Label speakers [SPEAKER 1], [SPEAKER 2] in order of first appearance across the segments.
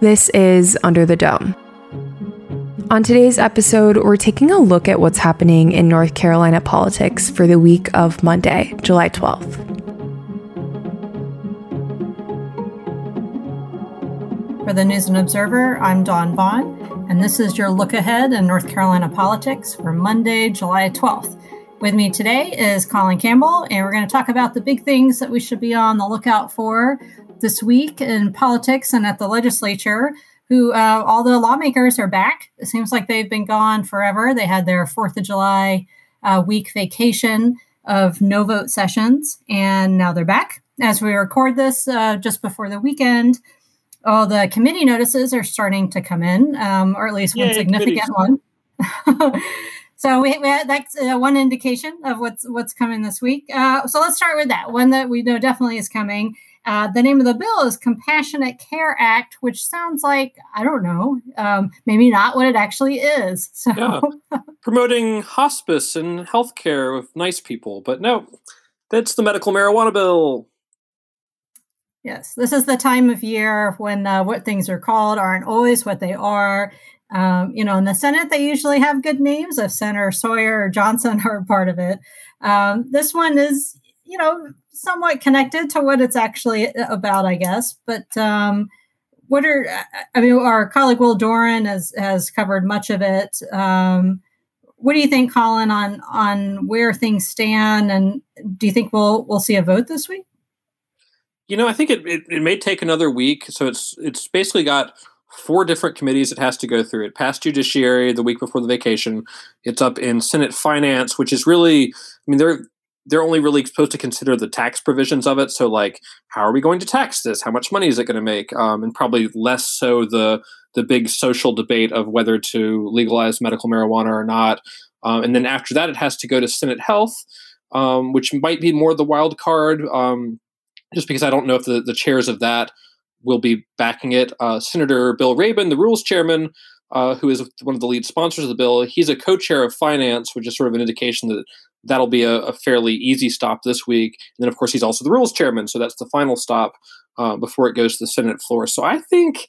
[SPEAKER 1] This is Under the Dome. On today's episode, we're taking a look at what's happening in North Carolina politics for the week of Monday, July 12th.
[SPEAKER 2] For the News and Observer, I'm Dawn Vaughan, and this is your look ahead in North Carolina politics for Monday, July 12th. With me today is Colin Campbell, and we're going to talk about the big things that we should be on the lookout for this week in politics and at the legislature. Who uh, all the lawmakers are back. It seems like they've been gone forever. They had their Fourth of July uh, week vacation of no vote sessions, and now they're back. As we record this uh, just before the weekend, all the committee notices are starting to come in, um, or at least one Yay, significant one. So we, we that's uh, one indication of what's what's coming this week. Uh, so let's start with that one that we know definitely is coming. Uh, the name of the bill is Compassionate Care Act, which sounds like I don't know, um, maybe not what it actually is. So yeah.
[SPEAKER 3] promoting hospice and healthcare with nice people, but no, that's the medical marijuana bill.
[SPEAKER 2] Yes, this is the time of year when uh, what things are called aren't always what they are. Um, you know, in the Senate, they usually have good names. If Senator Sawyer or Johnson are part of it, um, this one is, you know, somewhat connected to what it's actually about, I guess. But um, what are, I mean, our colleague Will Doran has has covered much of it. Um, what do you think, Colin, on on where things stand, and do you think we'll we'll see a vote this week?
[SPEAKER 3] You know, I think it, it, it may take another week. So it's it's basically got four different committees it has to go through. It passed Judiciary the week before the vacation. It's up in Senate Finance, which is really, I mean, they're they're only really supposed to consider the tax provisions of it. So, like, how are we going to tax this? How much money is it going to make? Um, and probably less so the the big social debate of whether to legalize medical marijuana or not. Um, and then after that, it has to go to Senate Health, um, which might be more the wild card. Um, just because I don't know if the, the chairs of that will be backing it. Uh, Senator Bill Rabon, the rules chairman, uh, who is one of the lead sponsors of the bill, he's a co-chair of finance, which is sort of an indication that that'll be a, a fairly easy stop this week. And then, of course, he's also the rules chairman, so that's the final stop uh, before it goes to the Senate floor. So I think,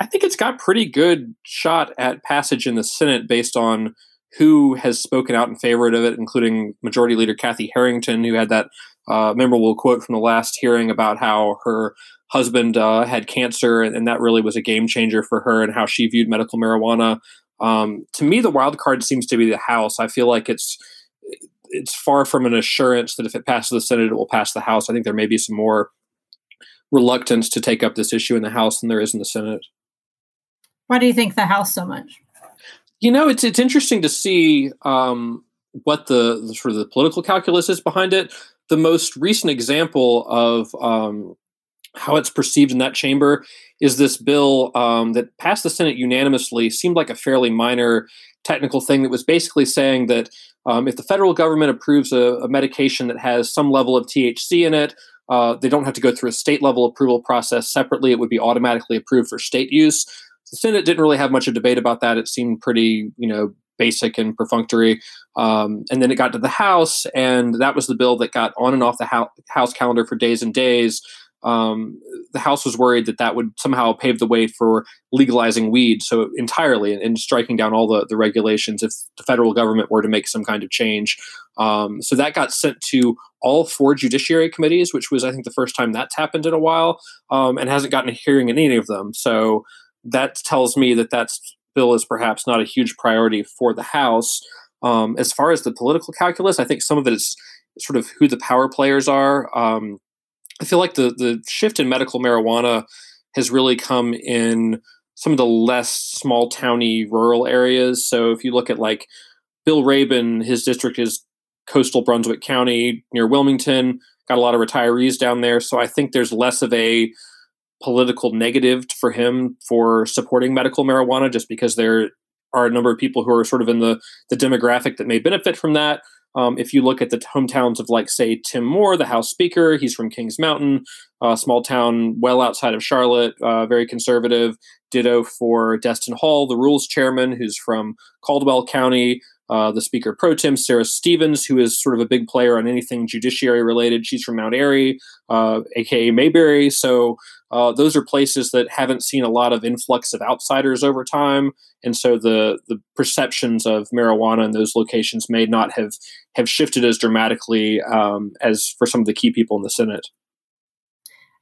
[SPEAKER 3] I think it's got pretty good shot at passage in the Senate based on who has spoken out in favor of it, including Majority Leader Kathy Harrington, who had that uh, memorable quote from the last hearing about how her husband uh, had cancer, and, and, that really was a game changer for her and how she viewed medical marijuana. Um, to me, the wild card seems to be the House. I feel like it's it's far from an assurance that if it passes the Senate, it will pass the House. I think there may be some more reluctance to take up this issue in the House than there is in the Senate.
[SPEAKER 2] Why do you think the House so much?
[SPEAKER 3] You know, it's it's interesting to see um, what the, the, sort of the political calculus is behind it. The most recent example of um, how it's perceived in that chamber is this bill um, that passed the Senate unanimously seemed like a fairly minor technical thing that was basically saying that um, if the federal government approves a, a, medication that has some level of THC in it, uh, they don't have to go through a state level approval process separately. It would be automatically approved for state use. The Senate didn't really have much of debate about that. It seemed pretty, you know, basic and perfunctory. Um, and then it got to the House, and that was the bill that got on and off the House calendar for days and days um, the House was worried that that would somehow pave the way for legalizing weed so entirely and, and, striking down all the, the regulations if the federal government were to make some kind of change. Um, so that got sent to all four judiciary committees, which was, I think, the first time that's happened in a while, um, and hasn't gotten a hearing in any of them. So that tells me that that bill is perhaps not a huge priority for the House. Um, as far as the political calculus, I think some of it is sort of who the power players are. Um, I feel like the the shift in medical marijuana has really come in some of the less small towny rural areas. So if you look at like Bill Rabon, his district is coastal Brunswick County near Wilmington. Got a lot of retirees down there, so I think there's less of a political negative for him for supporting medical marijuana, just because there are a number of people who are sort of in the the demographic that may benefit from that. Um, if you look at the hometowns of, like, say, Tim Moore, the House Speaker, he's from Kings Mountain, a small town well outside of Charlotte, uh, very conservative. Ditto for Destin Hall, the rules chairman, who's from Caldwell County. Uh, the Speaker pro tem, Sarah Stevens, who is sort of a big player on anything judiciary related. She's from Mount Airy, uh, aka Mayberry. So uh, those are places that haven't seen a lot of influx of outsiders over time, and so the the perceptions of marijuana in those locations may not have have shifted as dramatically um, as for some of the key people in the Senate.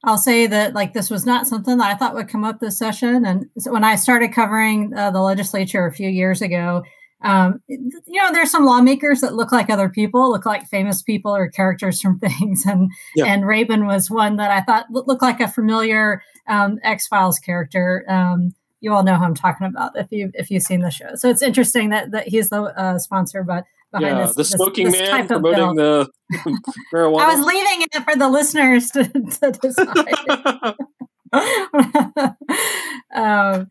[SPEAKER 2] I'll say that like this was not something that I thought would come up this session, and so when I started covering uh, the legislature a few years ago, um, you know, there's some lawmakers that look like other people, look like famous people or characters from things, and yeah. and Rabon was one that I thought looked like a familiar um, X Files character. Um, you all know who I'm talking about if you if you've seen the show. So it's interesting that that he's the uh, sponsor, but
[SPEAKER 3] behind yeah, this, the smoking this, this man promoting the marijuana.
[SPEAKER 2] I was leaving it for the listeners to, to decide. um,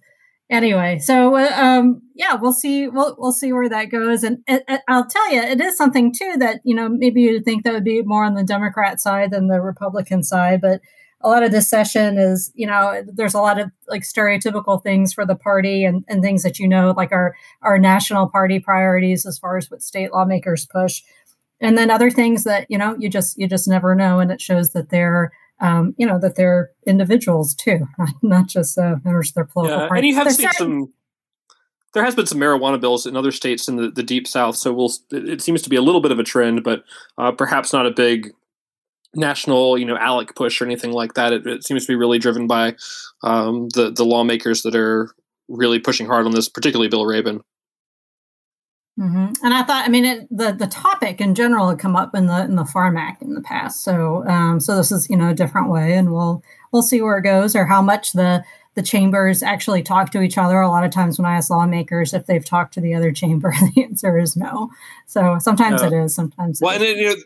[SPEAKER 2] anyway, so uh, um, yeah, we'll see. We'll we'll see where that goes, and it, it, I'll tell you, it is something too that you know maybe you'd think that would be more on the Democrat side than the Republican side, but a lot of this session is you know there's a lot of like stereotypical things for the party and, and things that you know like our our national party priorities as far as what state lawmakers push and then other things that you know you just you just never know and it shows that they're um, you know that they're individuals too, not just uh, members of their political yeah, party.
[SPEAKER 3] And you have seen some. There has been some marijuana bills in other states in the, the deep south, so we'll. It seems to be a little bit of a trend, but uh, perhaps not a big national, you know, ALEC push or anything like that. It, it seems to be really driven by um, the the lawmakers that are really pushing hard on this, particularly Bill Rabon.
[SPEAKER 2] Mm-hmm. And I thought, I mean, it, the the topic in general had come up in the in the Farm Act in the past. So, um, so this is you know a different way, and we'll we'll see where it goes or how much the the chambers actually talk to each other. A lot of times, when I ask lawmakers if they've talked to the other chamber, the answer is no. So sometimes it is, sometimes.
[SPEAKER 3] Well, and you know,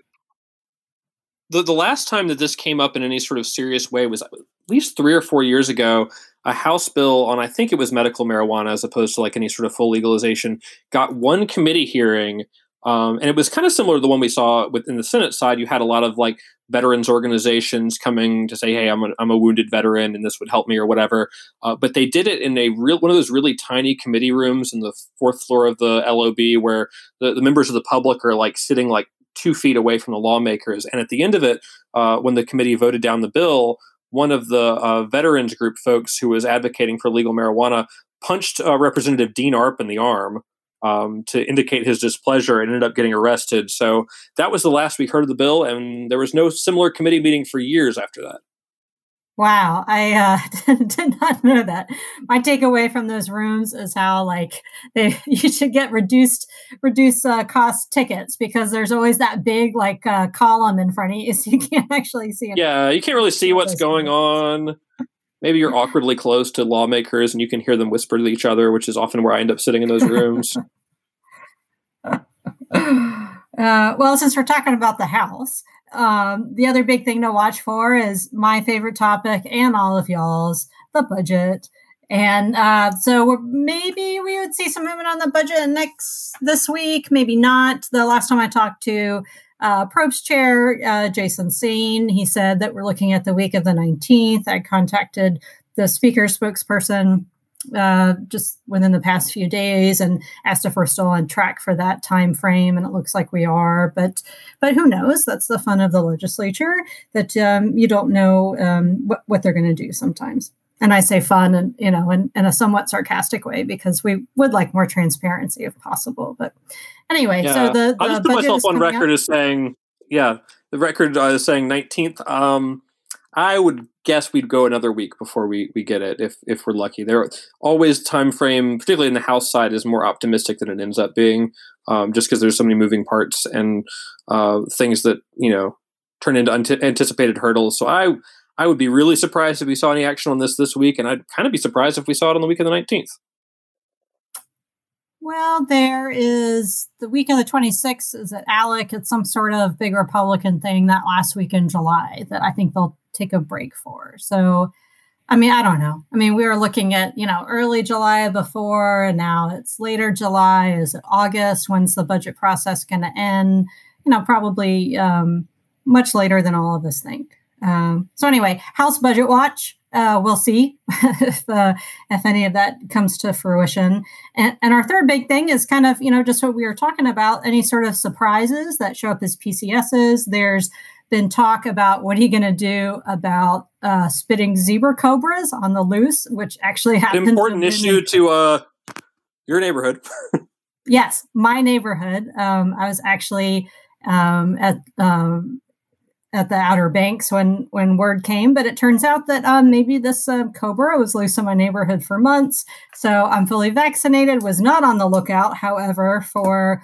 [SPEAKER 3] the the last time that this came up in any sort of serious way was least three or four years ago a House bill on, I think it was medical marijuana as opposed to like any sort of full legalization, got one committee hearing. Um, and it was kind of similar to the one we saw within the Senate side. You had a lot of like veterans organizations coming to say, "Hey, I'm a, I'm a wounded veteran, and this would help me," or whatever. Uh, but they did it in a real one of those really tiny committee rooms in the fourth floor of the LOB, where the, the members of the public are like sitting like two feet away from the lawmakers. And at the end of it, uh, when the committee voted down the bill, one of the uh, veterans group folks who was advocating for legal marijuana punched uh, Representative Dean Arp in the arm um, to indicate his displeasure and ended up getting arrested. So that was the last we heard of the bill, and there was no similar committee meeting for years after that.
[SPEAKER 2] Wow, I uh, did not know that. My takeaway from those rooms is how like they you should get reduced reduced uh, cost tickets because there's always that big like uh, column in front of you, so you can't actually see.
[SPEAKER 3] Yeah, you can't really see what's going on. Maybe you're awkwardly close to lawmakers and you can hear them whisper to each other, which is often where I end up sitting in those rooms.
[SPEAKER 2] Uh, well, since we're talking about the House, um, the other big thing to watch for is my favorite topic and all of y'all's the budget. And uh, so maybe we would see some movement on the budget next this week, maybe not. The last time I talked to uh, Approps Chair uh, Jason Saine, he said that we're looking at the week of the 19th. I contacted the speaker spokesperson uh, just within the past few days and asked if we're still on track for that time frame and it looks like we are but but who knows? That's the fun of the legislature that um, you don't know um, what, what they're going to do sometimes. And i say fun and you know in, in a somewhat sarcastic way because we would like more transparency if possible but anyway yeah. so the, the
[SPEAKER 3] i'll just put myself on record as saying yeah the record uh, is saying 19th um I would guess we'd go another week before we, we get it if if we're lucky. There always time frame, particularly in the house side, is more optimistic than it ends up being, um, just because there's so many moving parts and uh, things that you know turn into anticipated hurdles. So I I would be really surprised if we saw any action on this this week, and I'd kind of be surprised if we saw it on the week of the nineteenth.
[SPEAKER 2] Well, there is the week of the 26th is at ALEC. It's some sort of big Republican thing that last week in July that I think they'll take a break for. So, I mean, I don't know. I mean, we were looking at, you know, early July before, and now it's later July. Is it August? When's the budget process going to end? You know, probably um, much later than all of us think. Um, so, anyway, House Budget Watch. Uh, we'll see if uh, if any of that comes to fruition. And, and our third big thing is kind of you know just what we were talking about. Any sort of surprises that show up as PCSs. There's been talk about what are you going to do about uh, spitting zebra cobras on the loose, which actually happens.
[SPEAKER 3] An important issue to uh, your neighborhood.
[SPEAKER 2] yes, my neighborhood. Um, I was actually um, at um, at the Outer Banks when when word came, but it turns out that um, maybe this uh, cobra was loose in my neighborhood for months. So I'm fully vaccinated. Was not on the lookout, however, for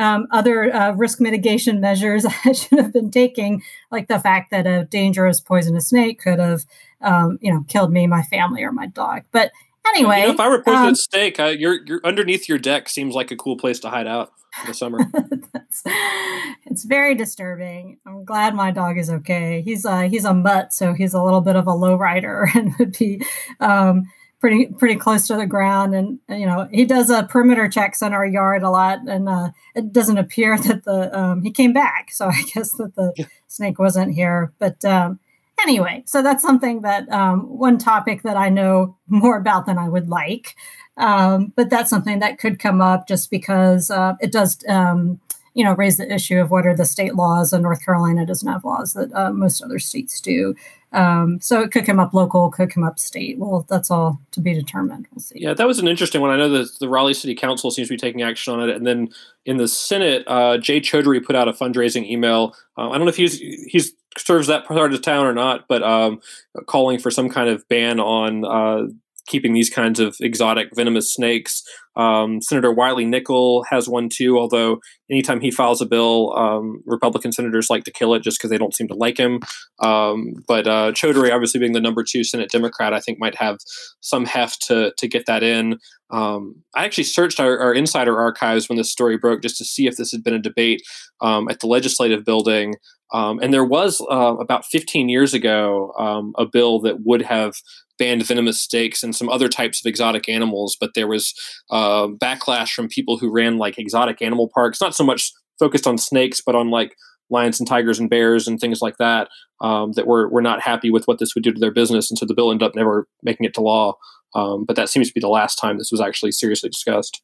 [SPEAKER 2] um, other uh, risk mitigation measures I should have been taking, like the fact that a dangerous poisonous snake could have, um, you know, killed me, my family, or my dog. But anyway,
[SPEAKER 3] you know, if I were poisonous um, snake, I, you're, you're underneath your deck seems like a cool place to hide out in the summer.
[SPEAKER 2] it's very disturbing. I'm glad my dog is okay. He's uh, he's a mutt, so he's a little bit of a low rider and would be. Um, pretty pretty close to the ground. And you know he does a perimeter checks on our yard a lot and uh, it doesn't appear that the um, he came back. So i guess that the yeah. snake wasn't here. But um, anyway so that's something that um, one topic that i know more about than i would like. Um, but that's something that could come up just because uh, it does um, you know raise the issue of what are the state laws and north carolina doesn't have laws that uh, most other states do um, so it could come up local, could come up state. Well, that's all to be determined. We'll see.
[SPEAKER 3] Yeah, that was an interesting one. I know that the Raleigh City Council seems to be taking action on it, and then in the Senate, uh, Jay Chaudhuri put out a fundraising email. Uh, I don't know if he's he's serves that part of the town or not, but um, calling for some kind of ban on uh, keeping these kinds of exotic venomous snakes. Um, Senator Wiley Nickel has one too, although anytime he files a bill, um, Republican senators like to kill it just because they don't seem to like him. Um, but uh, obviously being the number two Senate Democrat, I think might have some heft to, to get that in. Um, I actually searched our, our, insider archives when this story broke just to see if this had been a debate um, at the legislative building. Um, and there was uh, about 15 years ago um, a bill that would have banned venomous snakes and some other types of exotic animals, but there was uh, backlash from people who ran like exotic animal parks, not so much focused on snakes, but on like lions and tigers and bears and things like that, um, that were, were not happy with what this would do to their business. And so the bill ended up never making it to law. Um, but that seems to be the last time this was actually seriously discussed.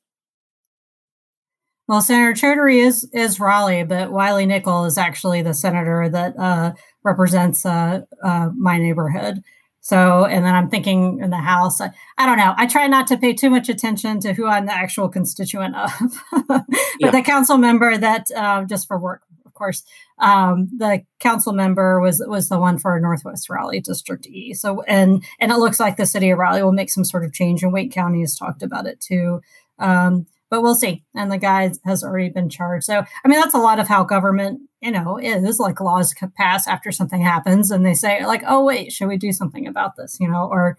[SPEAKER 2] Well, Senator Chaudhuri is is Raleigh, but Wiley Nickel is actually the senator that uh, represents uh, uh, my neighborhood. So, and then I'm thinking in the House, I, I, don't know. I try not to pay too much attention to who I'm the actual constituent of, but yeah. the council member that uh, just for work, of course, um, the council member was was the one for Northwest Raleigh District E. So, and and it looks like the city of Raleigh will make some sort of change, and Wake County has talked about it too. Um, but we'll see. And the guy has already been charged. So, I mean, that's a lot of how government, you know, is like laws could pass after something happens and they say, like, oh, wait, should we do something about this? You know, or,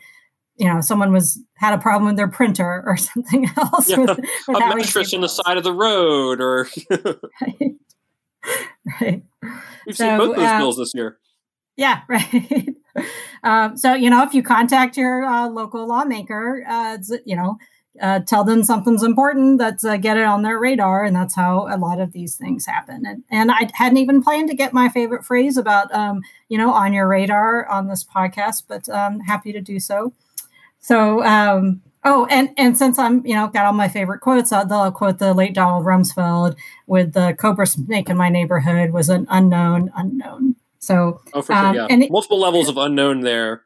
[SPEAKER 2] you know, someone was had a problem with their printer or something else.
[SPEAKER 3] Yeah, with, with a mattress in the side of the road or.
[SPEAKER 2] right. right.
[SPEAKER 3] We've so, seen both those uh, bills this year.
[SPEAKER 2] Yeah, right. um, so, you know, if you contact your uh, local lawmaker, uh, you know, uh, tell them something's important that's uh, get it on their radar and that's how a lot of these things happen. And, and i hadn't even planned to get my favorite phrase about um, you know on your radar on this podcast but um, happy to do so. So um, oh and and since i'm you know got all my favorite quotes i'll, I'll quote the late donald rumsfeld with the cobra snake in my neighborhood was an unknown unknown. So
[SPEAKER 3] oh, for sure, um, yeah. and multiple levels of unknown there.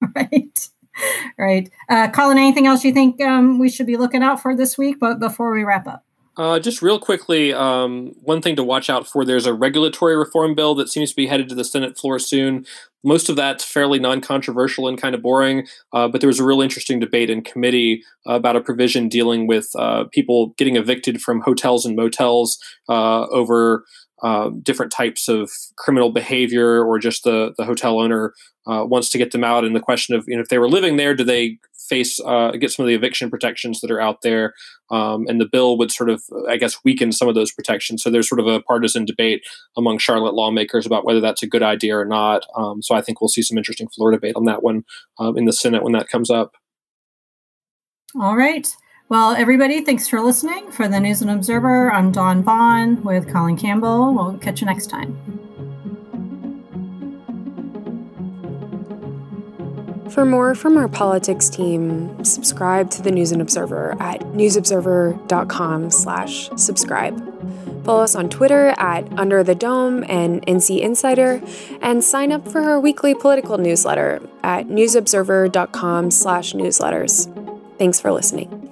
[SPEAKER 2] Right right. Uh, Colin, anything else you think um, we should be looking out for this week? But before we wrap up.
[SPEAKER 3] Uh, just real quickly, um, one thing to watch out for there's a regulatory reform bill that seems to be headed to the Senate floor soon. Most of that's fairly non controversial and kind of boring, uh, but there was a real interesting debate in committee about a provision dealing with uh, people getting evicted from hotels and motels uh, over uh, different types of criminal behavior or just the, the hotel owner uh, wants to get them out. And the question of you know, if they were living there, do they face uh, get some of the eviction protections that are out there? Um, and the bill would sort of, I guess, weaken some of those protections. So there's sort of a partisan debate among Charlotte lawmakers about whether that's a good idea or not. Um, so I think we'll see some interesting floor debate on that one um, in the Senate when that comes up.
[SPEAKER 2] All right. Well, everybody, thanks for listening. For the News and Observer, I'm Dawn Vaughan with Colin Campbell. We'll catch you next time.
[SPEAKER 1] For more from our politics team, subscribe to the News and Observer at newsobserver.com/slash-subscribe. Follow us on Twitter at Under the Dome and NC Insider, and sign up for our weekly political newsletter at newsobserver.com/slash-newsletters. Thanks for listening.